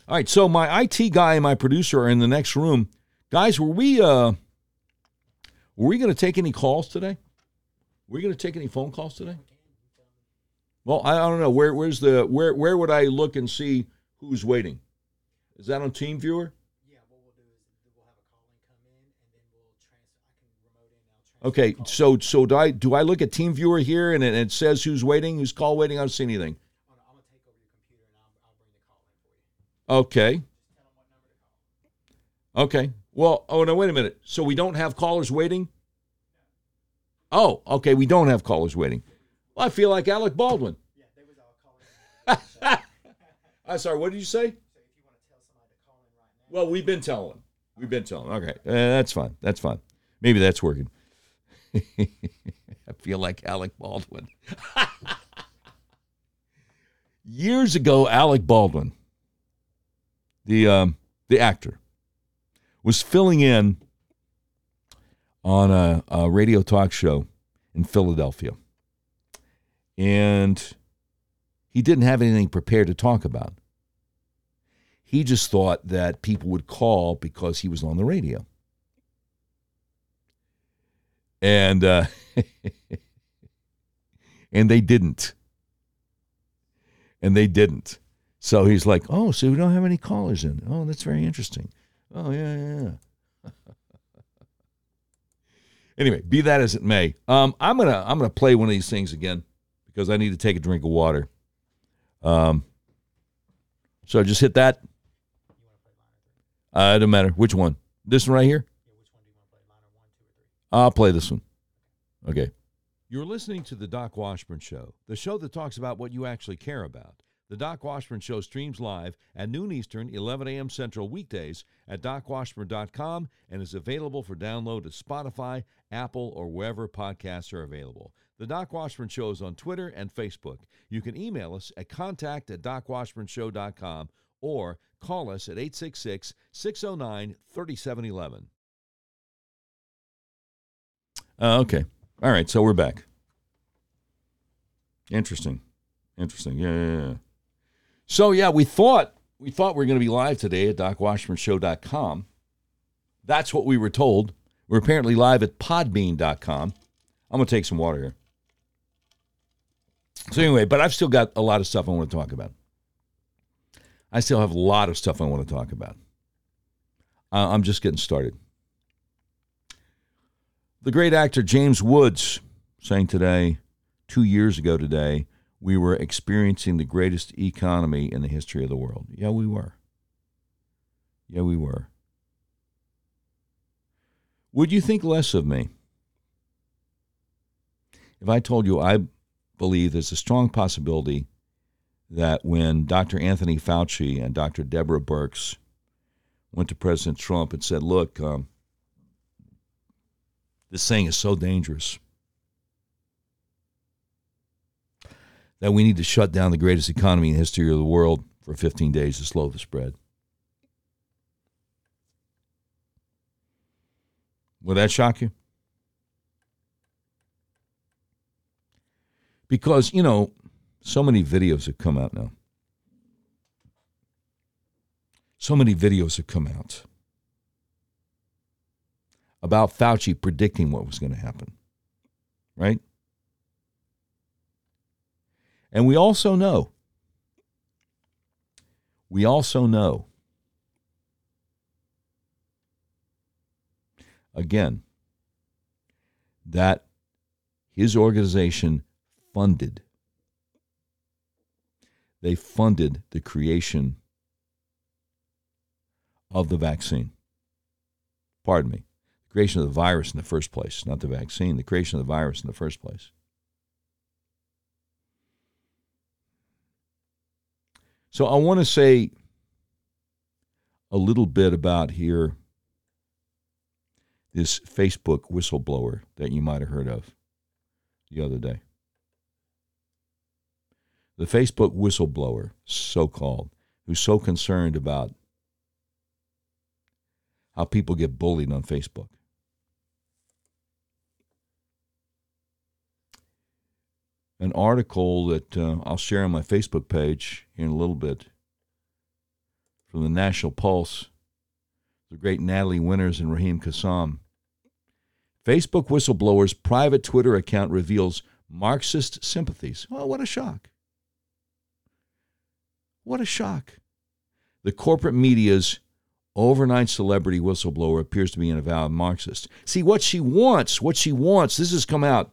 All right, so my IT guy and my producer are in the next room. Guys, were we uh were we going to take any calls today? Were we going to take any phone calls today? Well, I, don't know. Where where's the where where would I look and see who's waiting? Is that on Team Viewer?
Yeah, what we'll do is we'll have a call in come in and then we'll transfer. I
can remote in. Okay, so so do I do I look at Team Viewer here and it, it says who's waiting, who's call waiting? I don't see anything.
I'm gonna take over your computer and I'll, I'll bring the call in for you.
Okay. Okay. Well, oh no, wait a minute. So we don't have callers waiting? Oh, okay, we don't have callers waiting. Well, I feel like Alec Baldwin.
Yeah, they was all calling.
I'm sorry, what did you say?
So if you want to tell somebody to call in right now.
Well, we've been telling. We've been telling. Okay, uh, that's fine. That's fine. Maybe that's working. I feel like Alec Baldwin. Years ago, Alec Baldwin, the um, the actor, was filling in on a, a radio talk show in Philadelphia and he didn't have anything prepared to talk about. He just thought that people would call because he was on the radio. And uh, and they didn't. And they didn't. So he's like, "Oh, so we don't have any callers in. Oh, that's very interesting. Oh, yeah, yeah, yeah." anyway, be that as it may, um, I'm gonna I'm gonna play one of these things again because I need to take a drink of water. Um, so I just hit that. Uh, it doesn't matter which one. This one right here. I'll play this one. Okay. You're listening to the Doc Washburn Show, the show that talks about what you actually care about. The Doc Washburn Show streams live at noon Eastern, 11 a.m. Central weekdays at docwashburn.com and is available for download to Spotify, Apple, or wherever podcasts are available. The Doc Washburn Show is on Twitter and Facebook. You can email us at contact at docwashburnshow.com or call us at 866 609 3711. Uh, okay. All right. So we're back. Interesting. Interesting. Yeah, yeah, yeah. So yeah, we thought we thought we were going to be live today at docwashburnshow.com. That's what we were told. We're apparently live at podbean.com. I'm going to take some water here. So anyway, but I've still got a lot of stuff I want to talk about. I still have a lot of stuff I want to talk about. Uh, I'm just getting started. The great actor James Woods saying today, two years ago today, we were experiencing the greatest economy in the history of the world. Yeah, we were. Yeah, we were. Would you think less of me if I told you I believe there's a strong possibility that when Dr. Anthony Fauci and Dr. Deborah Birx went to President Trump and said, Look, um, this thing is so dangerous that we need to shut down the greatest economy in the history of the world for 15 days to slow the spread. Would that shock you? Because, you know, so many videos have come out now. So many videos have come out about Fauci predicting what was going to happen. Right? And we also know, we also know, again, that his organization funded, they funded the creation of the vaccine. Pardon me. The creation of the virus in the first place, not the vaccine, the creation of the virus in the first place. So I want to say a little bit about here this Facebook whistleblower that you might have heard of the other day. The Facebook whistleblower, so called, who's so concerned about how people get bullied on Facebook. an article that uh, I'll share on my Facebook page in a little bit from the National Pulse, the great Natalie Winters and Raheem Kassam. Facebook whistleblower's private Twitter account reveals Marxist sympathies. Oh, what a shock. What a shock. The corporate media's overnight celebrity whistleblower appears to be an avowed Marxist. See, what she wants, what she wants, this has come out.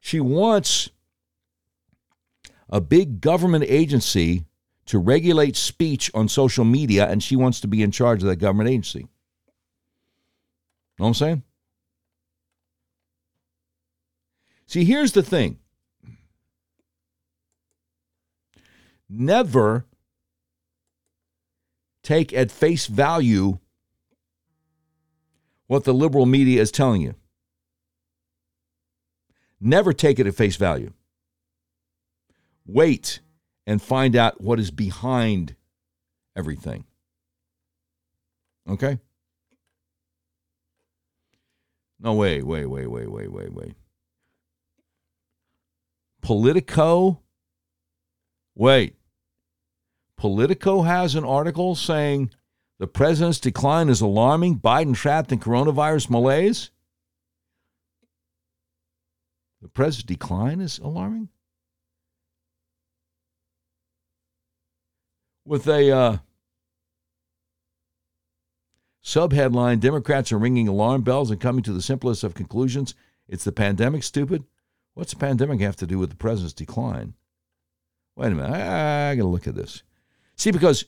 She wants a big government agency to regulate speech on social media, and she wants to be in charge of that government agency. Know what I'm saying? See, here's the thing never take at face value what the liberal media is telling you. Never take it at face value wait and find out what is behind everything. Okay? No, wait, wait, wait, wait, wait, wait, wait. Politico? Wait. Politico has an article saying the president's decline is alarming. Biden trapped in coronavirus malaise. The president's decline is alarming? with a uh, subheadline Democrats are ringing alarm bells and coming to the simplest of conclusions. It's the pandemic, stupid. What's the pandemic have to do with the president's decline? Wait a minute. I, I got to look at this. See, because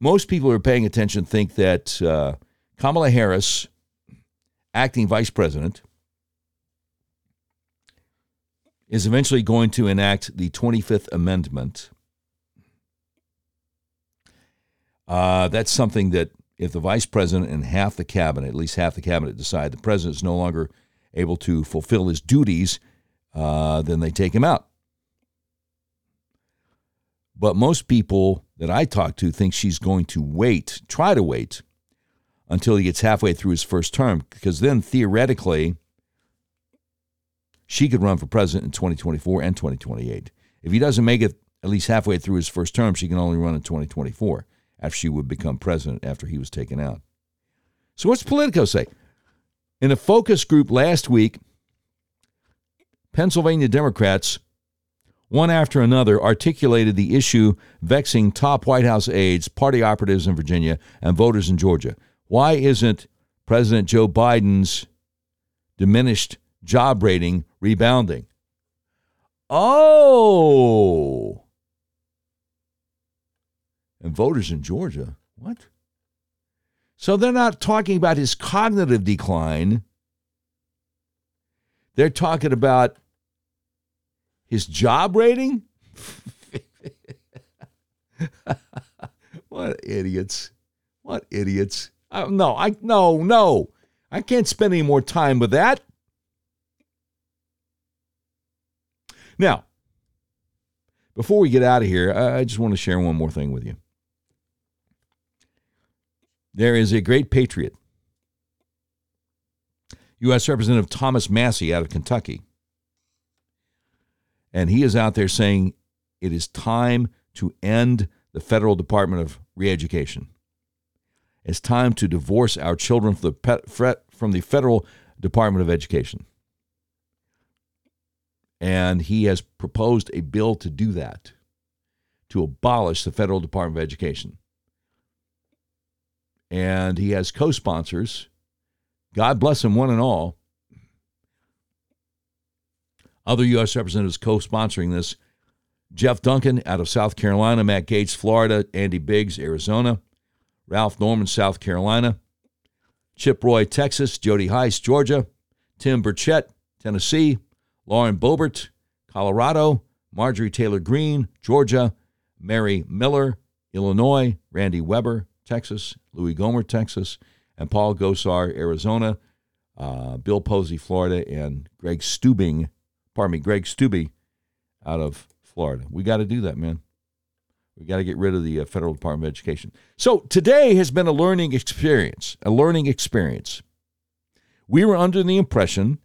most people who are paying attention think that uh, Kamala Harris, acting vice president, is eventually going to enact the 25th Amendment Uh, that's something that if the vice president and half the cabinet, at least half the cabinet, decide the president is no longer able to fulfill his duties, uh, then they take him out. But most people that I talk to think she's going to wait, try to wait until he gets halfway through his first term, because then theoretically, she could run for president in 2024 and 2028. If he doesn't make it at least halfway through his first term, she can only run in 2024 after she would become president after he was taken out. So, what's Politico say? In a focus group last week, Pennsylvania Democrats, one after another, articulated the issue vexing top White House aides, party operatives in Virginia, and voters in Georgia. Why isn't President Joe Biden's diminished job rating rebounding? Oh. And voters in Georgia, what? So they're not talking about his cognitive decline. They're talking about his job rating? what idiots. What idiots. Uh, no, I no, no. I can't spend any more time with that. Now, before we get out of here, I just want to share one more thing with you. There is a great patriot, U.S. Representative Thomas Massie out of Kentucky. And he is out there saying it is time to end the federal Department of Reeducation. It's time to divorce our children from the, from the federal Department of Education. And he has proposed a bill to do that, to abolish the federal Department of Education and he has co sponsors. God bless him, one and all. Other U.S. representatives co sponsoring this Jeff Duncan out of South Carolina, Matt Gaetz, Florida, Andy Biggs, Arizona, Ralph Norman, South Carolina, Chip Roy, Texas, Jody Hice, Georgia, Tim Burchett, Tennessee, Lauren Boebert, Colorado, Marjorie Taylor Greene, Georgia, Mary Miller, Illinois, Randy Weber, Texas, Louis Gohmert, Texas, and Paul Gosar, Arizona, uh, Bill Posey, Florida, and Greg Steubing, pardon me, Greg Steube out of Florida. We got to do that, man. We got to get rid of the uh, Federal Department of Education. So today has been a learning experience, a learning experience. We were under the impression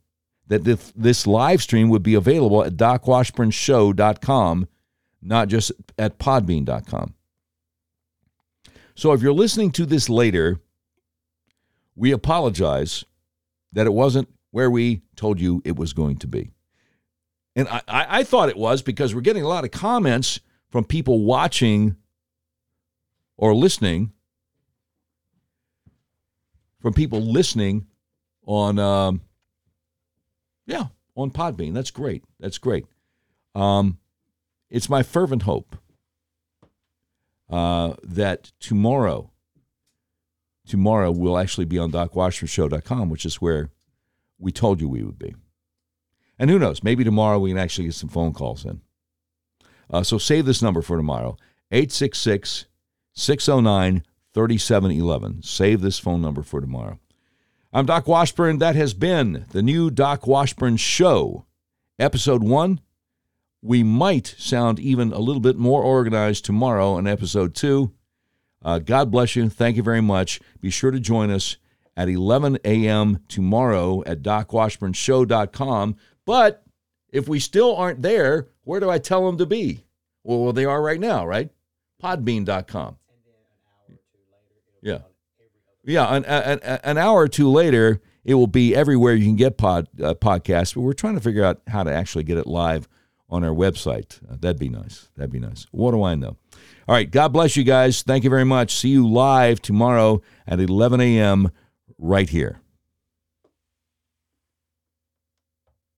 that this, this live stream would be available at docwashburnshow.com, not just at podbean.com. So if you're listening to this later, we apologize that it wasn't where we told you it was going to be. And I, I, thought it was because we're getting a lot of comments from people watching or listening, from people listening on, um, yeah, on Podbean. That's great. That's great. Um, it's my fervent hope uh, that tomorrow, tomorrow we'll actually be on DocWashburnShow.com, which is where we told you we would be. And who knows, maybe tomorrow we can actually get some phone calls in. Uh, so save this number for tomorrow 866 609 3711. Save this phone number for tomorrow. I'm Doc Washburn. That has been the new Doc Washburn Show, Episode 1 we might sound even a little bit more organized tomorrow in episode two. Uh, God bless you. Thank you very much. Be sure to join us at 11 a.m. tomorrow at docwashburnshow.com. But if we still aren't there, where do I tell them to be? Well, well they are right now, right? Podbean.com. Yeah. Yeah, an, an, an, hour or two later, it will be everywhere you can get pod uh, podcasts. But we're trying to figure out how to actually get it live on our website. Uh, that'd be nice. That'd be nice. What do I know? All right. God bless you guys. Thank you very much. See you live tomorrow at 11 a.m. right here.